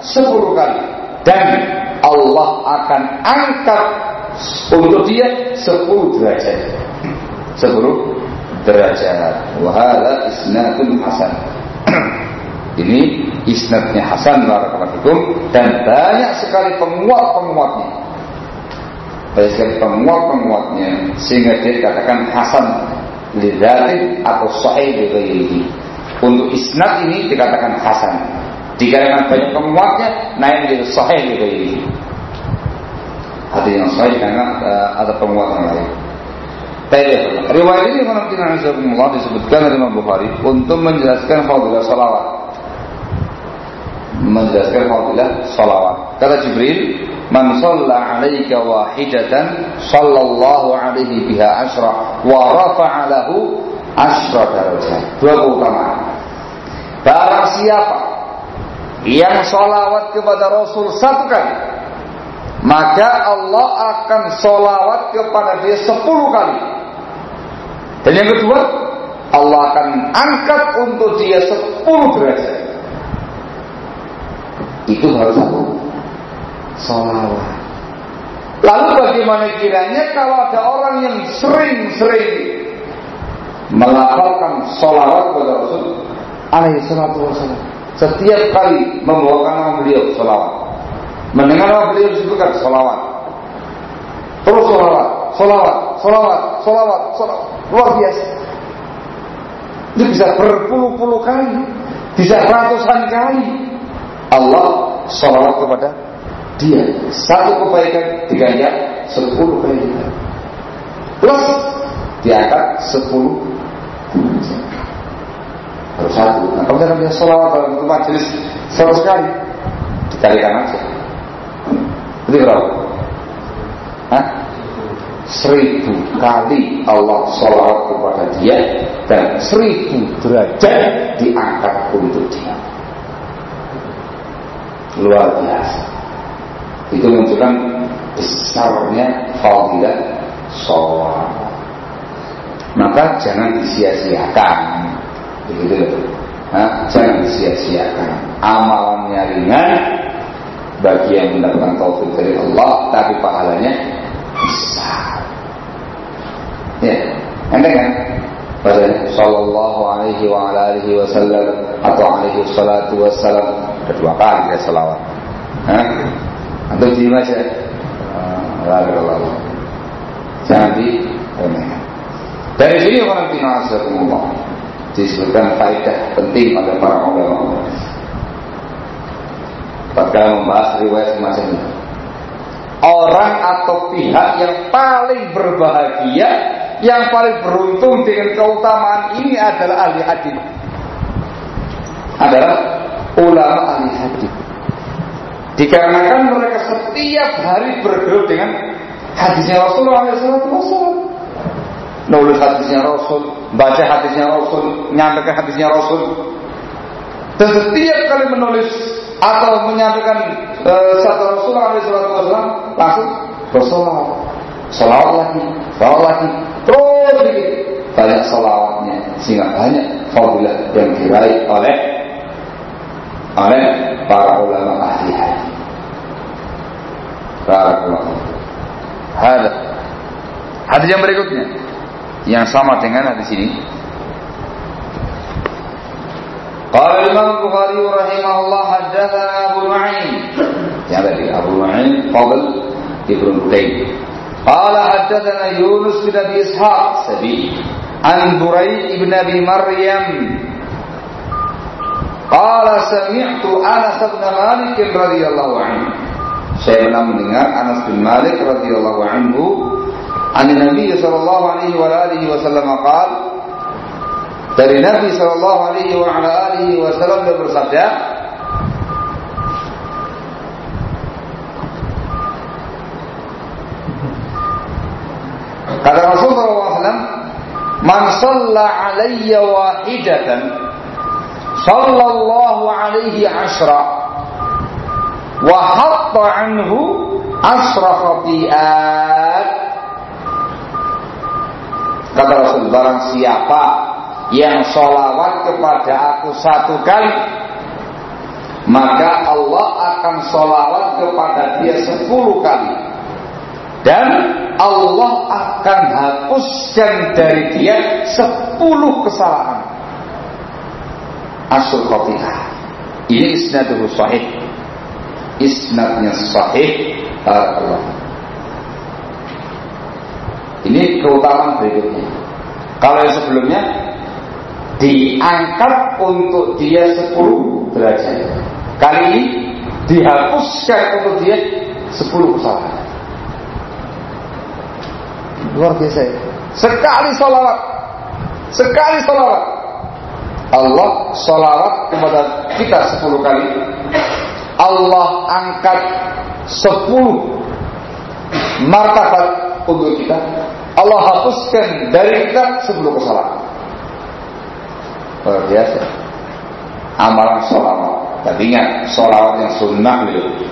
sepuluh kali. Dan Allah akan angkat untuk dia sepuluh derajat. Sepuluh derajat. Wahala isnadun hasan. Ini isnadnya hasan barakallahu dan banyak sekali penguat-penguatnya sekali penguat-penguatnya sehingga dia dikatakan hasan lidzati atau sahih lighairihi. Untuk isnad ini dikatakan hasan. Dikarenakan banyak penguatnya naik menjadi sahih lighairihi. Ada yang sahih karena uh, ada penguat yang lain. Baik, riwayat ini menurut disebutkan oleh Imam Bukhari untuk menjelaskan fadilah salawat. Menjelaskan fadilah salawat. Kata Jibril, Man shalla 'alaika wahidatan sallallahu alaihi biha asra wa rafa'a lahu asra darajat. Dua keutamaan. Barang siapa yang salawat kepada Rasul satu kali, maka Allah akan salawat kepada dia sepuluh kali Dan yang kedua, Allah akan angkat untuk dia 10 derajat. Itu harus satu salawat. Lalu bagaimana kiranya kalau ada orang yang sering-sering melafalkan salawat kepada Rasul alaihi salatu wasallam. Setiap kali membawakan nama beliau salawat. Mendengar nama beliau disebutkan salawat. Terus salawat, salawat, salawat, salawat, salawat. Luar biasa. Itu bisa berpuluh-puluh kali, bisa ratusan kali. Allah salawat kepada dia. Satu kebaikan diganjar sepuluh lipat. Plus diangkat sepuluh harus satu. Nah, kalau misalkan dia sholawat dalam satu majelis seratus kali, dikalikan aja. Itu berapa? Hah? Seribu kali Allah sholawat kepada dia dan seribu derajat diangkat untuk dia. Luar biasa. Itu menunjukkan besarnya fadilah sholawat. Maka jangan disia-siakan. Begitu nah, jangan disia-siakan. Amalannya ringan bagi yang mendapatkan taufik dari Allah tapi pahalanya besar. Ya enteng kan? Padahal Sallallahu alaihi wa ala alihi wasallam Atau alaihi salatu wassalam Kedua kali ya salawat? Atau diem aja Lalu Allah Jangan di Dari sini orang asyarakumullah disebutkan faedah penting pada para ulama pada membahas riwayat semacam ini. Orang atau pihak yang paling berbahagia, yang paling beruntung dengan keutamaan ini adalah ahli hadis. Adalah ulama ahli hadis. Dikarenakan mereka setiap hari bergelut dengan hadisnya Rasulullah SAW nulis hadisnya Rasul, baca hadisnya Rasul, menyampaikan hadisnya Rasul. Dan setiap kali menulis atau menyampaikan e, satu Rasulullah SAW langsung bersolawat, solawat lagi, solawat lagi, terus begitu. Banyak solawatnya sehingga banyak fadilah yang diraih oleh oleh para ulama ahli hadis. Barakallahu. Hadis. Hadis yang berikutnya yang sama dengan hadis ini. Qala Imam Bukhari rahimahullah haddatsana Abu Nu'aim. Yang tadi Abu Nu'aim Fadl Ibnu Qutaib. Qala haddatsana Yunus bin Abi Ishaq Sabi an Burai ibn Abi Maryam. Qala sami'tu Anas bin Malik radhiyallahu anhu. Saya pernah mendengar Anas bin Malik radhiyallahu anhu an Nabi sallallahu alaihi wa alihi wasallam qaal dari Nabi sallallahu alaihi wa ala alihi wasallam dia bersabda Kata Rasulullah SAW Man salla alaiya wahidatan Sallallahu alaihi asra' wa hatta anhu asra Kata Rasul barang siapa yang sholawat kepada aku satu kali maka Allah akan sholawat kepada dia sepuluh kali. Dan Allah akan hapuskan dari dia sepuluh kesalahan. Asul khotihah ini isnaduhu sahih isnadnya sahih Allah ini keutamaan berikutnya. Kalau yang sebelumnya diangkat untuk dia 10 derajat. Kali ini dihapuskan untuk dia 10 kesalahan. Luar biasa ya. Sekali sholawat, sekali sholawat, Allah sholawat kepada kita 10 kali. Allah angkat 10 martabat untuk kita. Allah hapuskan dari kita sebelum kesalahan. Luar biasa. Amalan sholawat. Tapi ingat sholawat yang sunnah itu.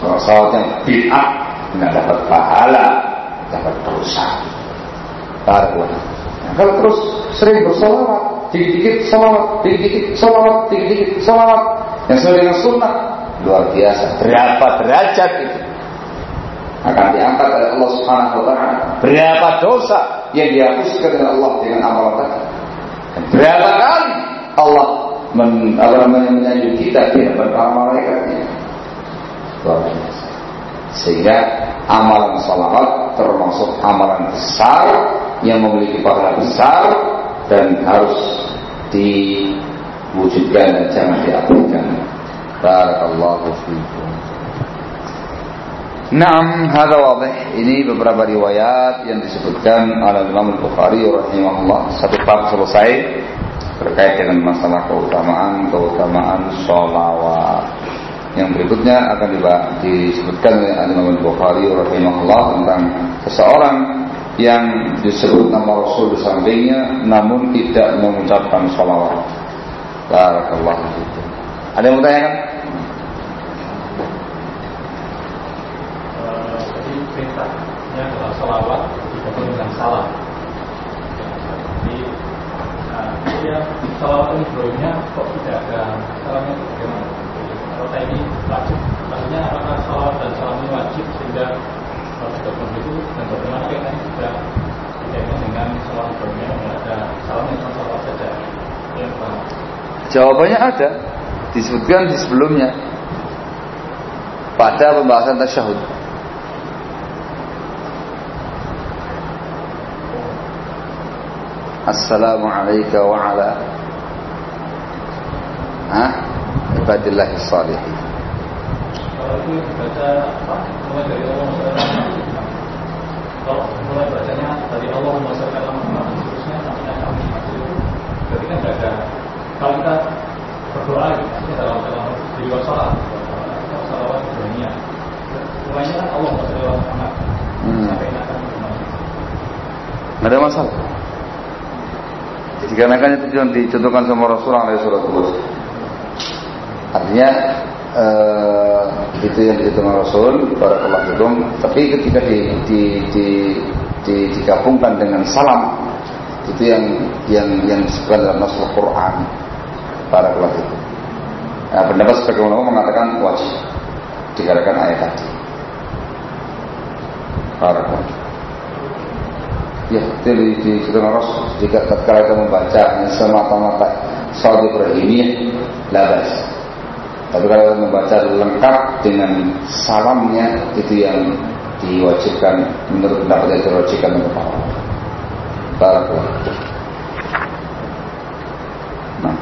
Sholawat yang bid'ah tidak dapat pahala dapat dosa. Barakallahu Nah, kalau terus sering bersolawat, dikit-dikit solawat, dikit-dikit solawat, dikit-dikit solawat, yang sesuai dengan sunnah, luar biasa. Berapa derajat itu akan diangkat oleh Allah Subhanahu Wa Taala. Berapa dosa yang dihapuskan oleh Allah dengan amalan tadi. berapa kali Allah men, apa namanya menyanjung kita di hadapan para malaikatnya. Luar biasa. Sehingga amalan salawat termasuk amalan besar yang memiliki pahala besar dan harus diwujudkan dan jangan diabaikan. Barakallahu fiikum. Naam, hada wadih. Ini beberapa riwayat yang disebutkan oleh Imam Al-Bukhari rahimahullah. Satu bab selesai terkait dengan masalah keutamaan keutamaan sholawat. Yang berikutnya akan disebutkan oleh Imam Al-Bukhari rahimahullah tentang seseorang yang disebut nama Rasul di sampingnya namun tidak mengucapkan sholawat. Barakallahu Ada yang mau tanyakan? perintahnya adalah salawat digabung dengan salam. Jadi, nah, ya salawat ini sebelumnya kok tidak ada salamnya bagaimana? Saya ini wajib, maksudnya apakah salawat dan salam ini wajib sehingga kalau digabung itu dan bagaimana kaitannya juga dikaitkan dengan salawat sebelumnya yang ada salamnya cuma salawat saja? Ya, Jawabannya ada. Disebutkan di sebelumnya. Pada pembahasan tasyahud. Assalamualaikum wa ala ah, ibadillah salihin. Mulai bacanya dari Allahumma sallallahu kalau kita berdoa gitu dalam dalam di luar sholat salawat dunia. Mulainya kan Allah masyarakat Muhammad sampai akan ada masalah. Dikarenakan itu yang dicontohkan sama Rasulullah SAW. Artinya uh, itu yang dicontohkan Rasul Barakallah itu. Tapi ketika di, di, di, di, digabungkan dengan salam itu yang yang yang disebutkan dalam Nasul Quran Barakallah itu. Nah, pendapat sebagai ulama mengatakan wajib dikarenakan ayat tadi. Barakallah. Ya, itu di, di Rasul jika tatkala kita membaca semata-mata salat Ibrahimiyah labas. Tapi kalau membaca lengkap dengan salamnya itu yang diwajibkan menurut pendapat yang diwajibkan untuk Allah. Barakallahu. Nah.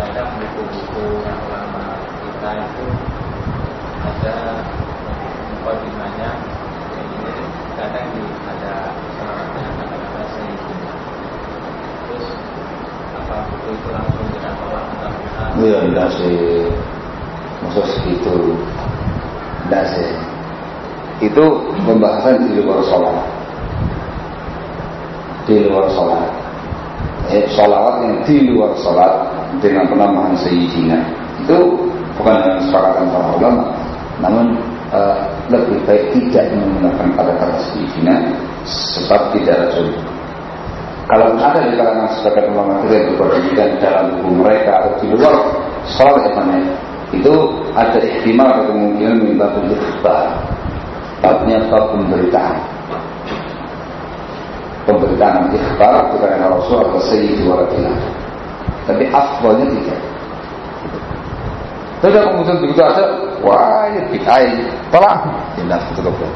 Kadang buku-buku ulama kita itu ada mukadimahnya ini kadang di ada syaratnya kata-kata sayyidina terus apa buku itu langsung kita tolak mentah-mentah iya enggak sih. Maksud segitu. Enggak sih. Itu pembahasan di luar sholat. Di luar sholat. Eh, sholawat yang di luar sholat dengan penambahan sayyidina. Itu bukan dengan sepakatan para ulama namun uh, lebih baik tidak menggunakan kata-kata sayyidina sebab tidak racun. Kalau ada di kalangan sebagian ulama kita yang berpendidikan dalam buku mereka atau di luar sholat imannya itu ada ihtimal atau kemungkinan minta ikhbar babnya bab pemberitaan. Pemberitaan ikhbar yang Rasul atau Sayyidi Waladillah tapi afdolnya tidak. Terus kemudian begitu aja, wah ya bid'ah tolak. Ya betul betul.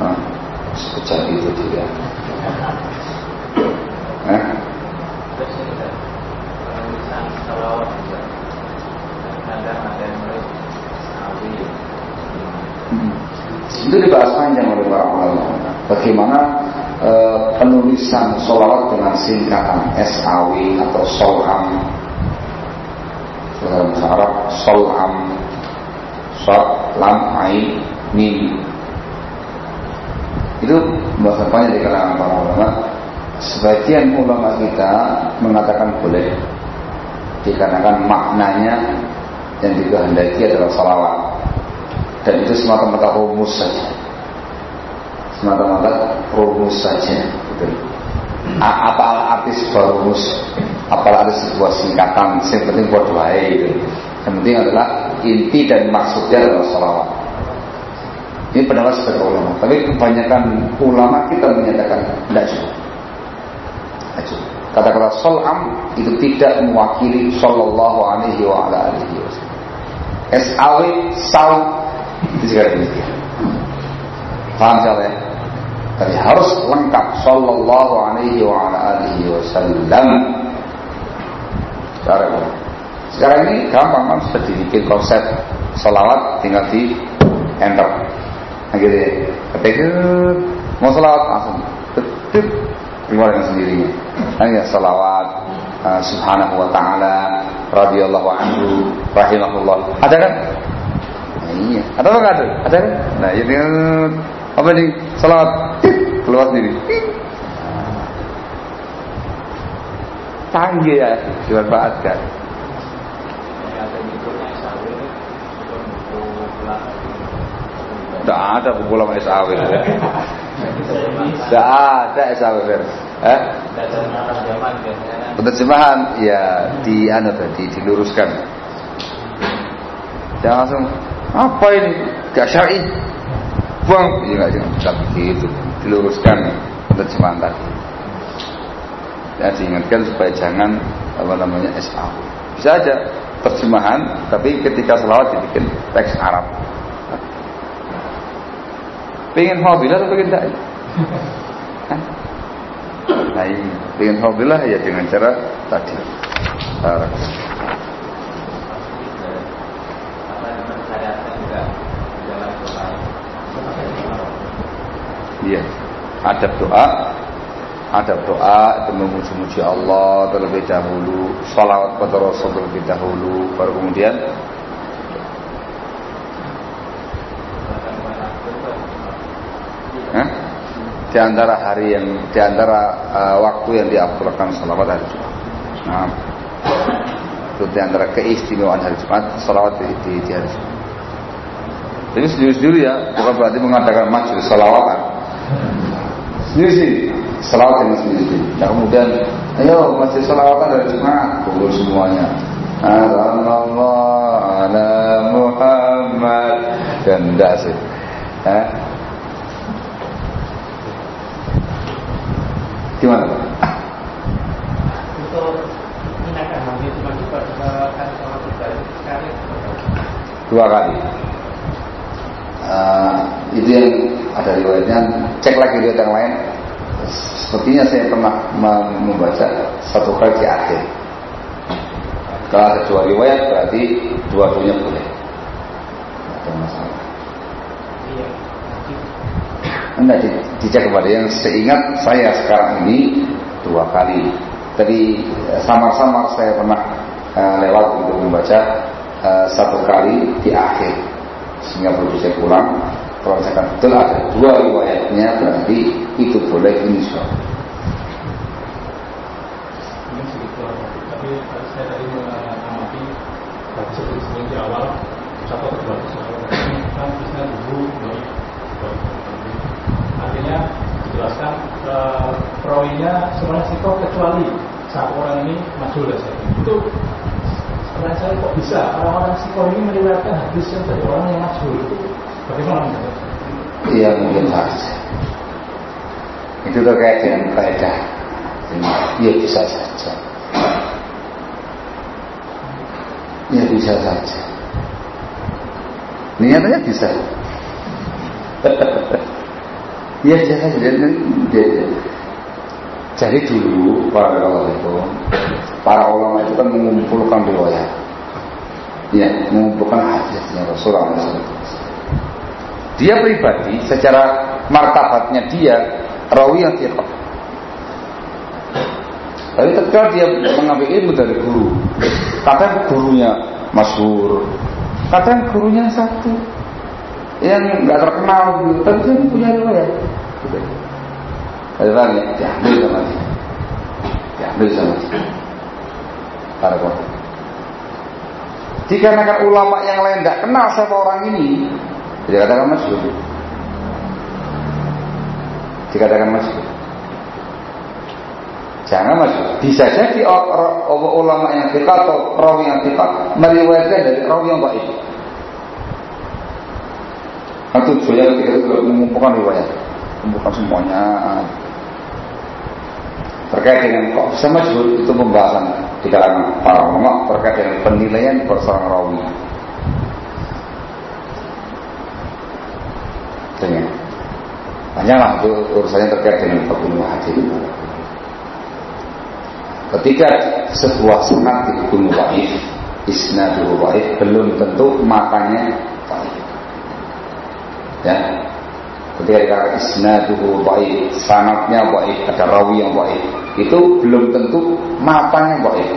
Ah, sekejap itu dia. Itu dibahas panjang oleh para ulama. Bagaimana e, penulisan sholawat dengan singkatan SAW atau solam dalam bahasa Arab solam sod lam ain mim itu bahasa banyak di kalangan para ulama sebagian ulama kita mengatakan boleh dikarenakan maknanya yang dikehendaki adalah salawat. Dan itu semata-mata rumus saja. Semata-mata rumus saja gitu. apa arti sebuah rumus? Apa arti sebuah singkatan? Yang penting buat gitu. yang penting adalah inti dan maksudnya adalah salawat. Ini pendapat sebagai ulama. Tapi kebanyakan ulama kita menyatakan tidak cukup kata-kata solam itu tidak mewakili sallallahu alaihi wa ala alihi wasallam. SAW saw itu juga demikian paham ya? Tapi harus lengkap. Sallallahu alaihi wa ala alihi wasallam. Sekarang sekarang ini gampang kan sudah dibikin konsep salawat tinggal di enter. Nah, gitu ya. Ketika mau salawat langsung. Tetap keluar sendirinya ya salawat uh, subhanahu wa ta'ala radhiyallahu anhu rahimahullah. Ada kan? Nah, iya. Ada apa ada? Ada kan? Nah ini apa nih salawat. Keluar sendiri. Canggih ya dimanfaatkan. Tidak ada buku lama SAW Tidak ada SAW Eh? Penerjemahan ya di anu tadi diluruskan. Jangan langsung apa ini? Gak syar'i. Buang. Ya nggak jangan begitu. Diluruskan terjemahan tadi. Ya diingatkan supaya jangan apa namanya SA bisa aja terjemahan tapi ketika selawat dibikin teks Arab. Pengen hobilah atau pengen tidak nah ini. Pengen hobilah ya dengan cara tadi. Iya. Adab doa, adab doa itu memuji-muji Allah terlebih dahulu, salawat pada Rasul terlebih dahulu, baru kemudian Di antara hari yang di antara uh, waktu yang diafdalkan salawat hari Jumat. Nah, itu di antara keistimewaan hari Jumat, salawat di, di, di hari Jumat. Jadi sendiri-sendiri ya, bukan berarti mengadakan majelis salawatan sendiri sih selawat dengan sendiri sendiri nah kemudian ayo masih selawatan dari Jumat kumpul semuanya Allah ala Muhammad dan enggak sih eh? gimana untuk menaikan hari Jumat juga kan dua kali. Uh, itu yang ada riwayatnya. Cek lagi riwayat yang lain. Sepertinya saya pernah membaca satu kali di akhir. Kalau ada dua riwayat berarti dua-duanya boleh. Ada masalah. Anda dicek kepada yang seingat saya sekarang ini dua kali. Tadi eh, samar-samar saya pernah uh, lewat untuk membaca uh, satu kali di akhir. Sehingga perlu saya pulang kalau misalkan betul ada dua riwayatnya berarti itu boleh insya Tapi saya tadi mengamati dua kan semuanya siko kecuali satu orang ini majul itu saya kok bisa orang-orang siko ini meriwayatkan hadis yang dari orang yang majul itu bagaimana Iya mungkin saja. Itu terkait dengan kaidah. Ya bisa saja. Ya bisa saja. Niatnya bisa. ya bisa saja. Jadi dulu para ulama itu, para ulama itu kan mengumpulkan riwayat, ya mengumpulkan hadisnya Rasulullah SAW. Dia pribadi secara martabatnya dia rawi yang tidak. Tapi ketika dia mengambil ilmu dari guru, kadang gurunya masyhur, kadang gurunya satu yang nggak terkenal gitu, tapi dia punya riwayat. Ada ya, diambil sama dia, diambil sama dia. Para Dikarenakan ulama yang lain tidak kenal siapa orang ini, jadi katakan masyhur. dikatakan masyhur. Jangan mas, bisa jadi ulama yang kita atau rawi yang kita meriwayatkan dari rawi yang baik. Nah, tujuannya kita itu mengumpulkan riwayat, mengumpulkan semuanya terkait dengan kok bisa masyhur itu pembahasan di kalangan para ulama terkait dengan penilaian seorang rawi. Dengan banyaklah itu urusannya terkait dengan hukum hadis. Ketika sebuah sanad dihukum waif, isnadul waif belum tentu matanya. Ya. Ketika dikatakan isnadul waif, sanatnya waif, ada rawi yang waif, itu belum tentu matanya waif.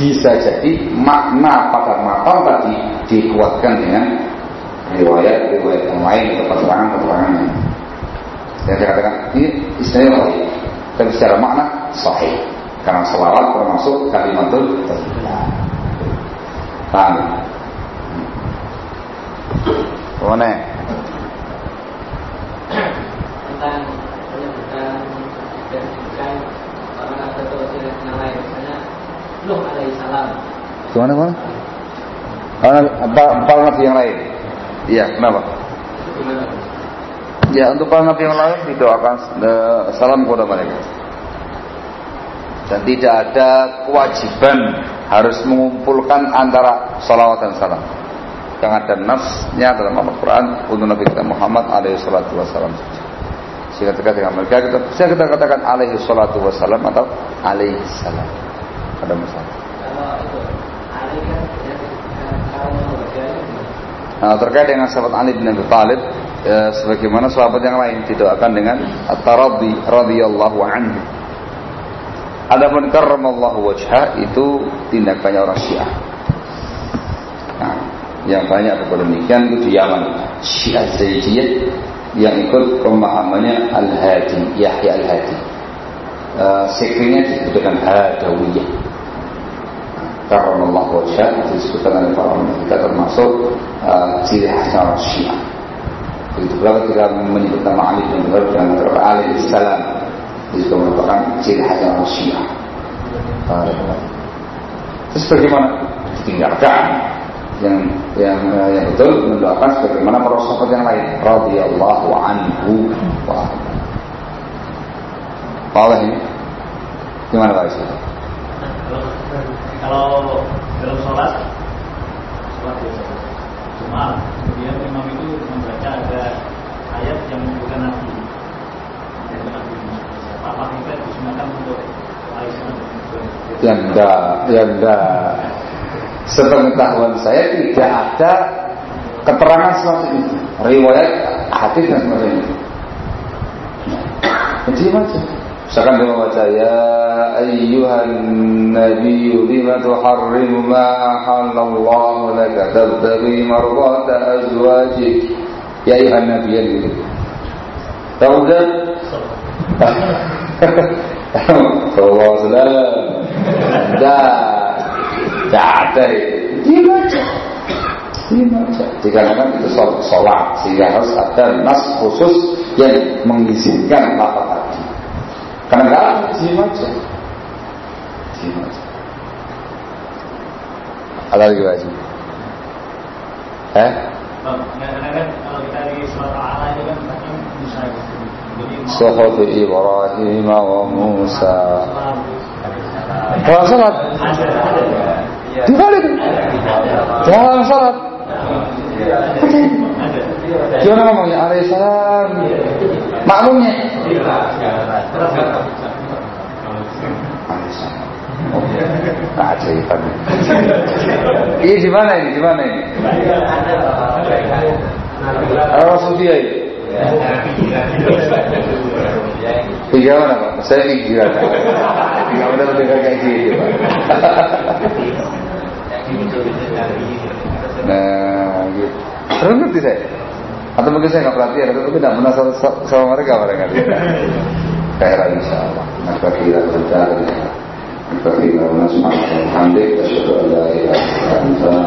Bisa jadi makna pada matan tadi dikuatkan dengan riwayat-riwayat yang lain atau keterangan-keterangan yang saya katakan ini istilahnya waif, tapi secara makna sahih. Karena selawat termasuk kalimatul thayyibah. Paham? Mana? Tentang penyebutan dan bukan orang atau yang lain, misalnya Nuh alaihi salam. Gimana mana? Apa para nabi yang lain? Iya, kenapa? Gimana? Ya untuk para nabi yang lain didoakan uh, salam kepada mereka dan tidak ada kewajiban harus mengumpulkan antara salawat dan salam. Yang ada nasnya dalam Al-Quran untuk Nabi kita Muhammad alaihi salatu wassalam. Jika terkait dengan mereka kita bisa kita katakan alaihi salatu wassalam atau alaihi salam. Ada masalah. Nah, terkait dengan sahabat Ali bin Abi Thalib ya, sebagaimana sahabat yang lain didoakan dengan at-taraddi radhiyallahu anhu. Adapun karramallahu wajha itu tindakannya orang Syiah. Nah, yang banyak demikian itu di Yaman. Syiah Zaidiyah yang ikut pemahamannya Al-Hadi, Yahya Al-Hadi. Uh, sekiranya disebutkan Hadawiyah. Karramallahu wajha itu disebutkan oleh para ulama kita termasuk uh, ciri khas orang Syiah. Begitu pula ketika menyebut nama Ali bin Abi Thalib dan Ali salam juga merupakan ciri khas orang Syiah. Terus bagaimana? Ditinggalkan yang yang yang betul mendoakan sebagaimana para sahabat yang lain radhiyallahu anhu wa Allah ini gimana Pak Ismail? Kalau dalam sholat, sholat biasa. Cuma kemudian imam itu membaca ada ayat yang menyebutkan nabi. Ayat nabi. Apa kita disunahkan untuk Aisyah Ya enggak, ya enggak. Sepengetahuan saya tidak ada keterangan seperti itu. Riwayat hadis dan sebagainya. Jadi macam Misalkan dia membaca Ya ayyuhan nabiyyu lima tuharrimu ma halallahu laka tabtaghi mardata azwajik? Ya ayyuhan nabiyyan gitu Tahu kan? Sallallahu alaihi wasallam Tidak ada. Itu Diam aja Dikarenakan itu sholat Sehingga harus ada nas khusus Yang mengizinkan lafaz tadi. Karena enggak ada Diam aja Diam aja Ada lagi Haji? Eh? Kadang-kadang kalau kita di itu. Ada. Dibalik Dalam sholat Gimana ngomongnya? Alaihissalam Makmumnya Keajaiban Ini di mana ini? Di mana ini? Rasul dia ini Tiga mana Pak? Saya tiga Tiga mana lebih kayak gitu Pak Nah gitu. Terus ngerti saya? Atau mungkin saya nggak perhatian Atau mungkin tidak pernah sama, sama mereka barangkali Khairan insya Allah. Maka kira kita Bagi Allah subhanahu wa ta'ala Asyhadu an la ilaha illa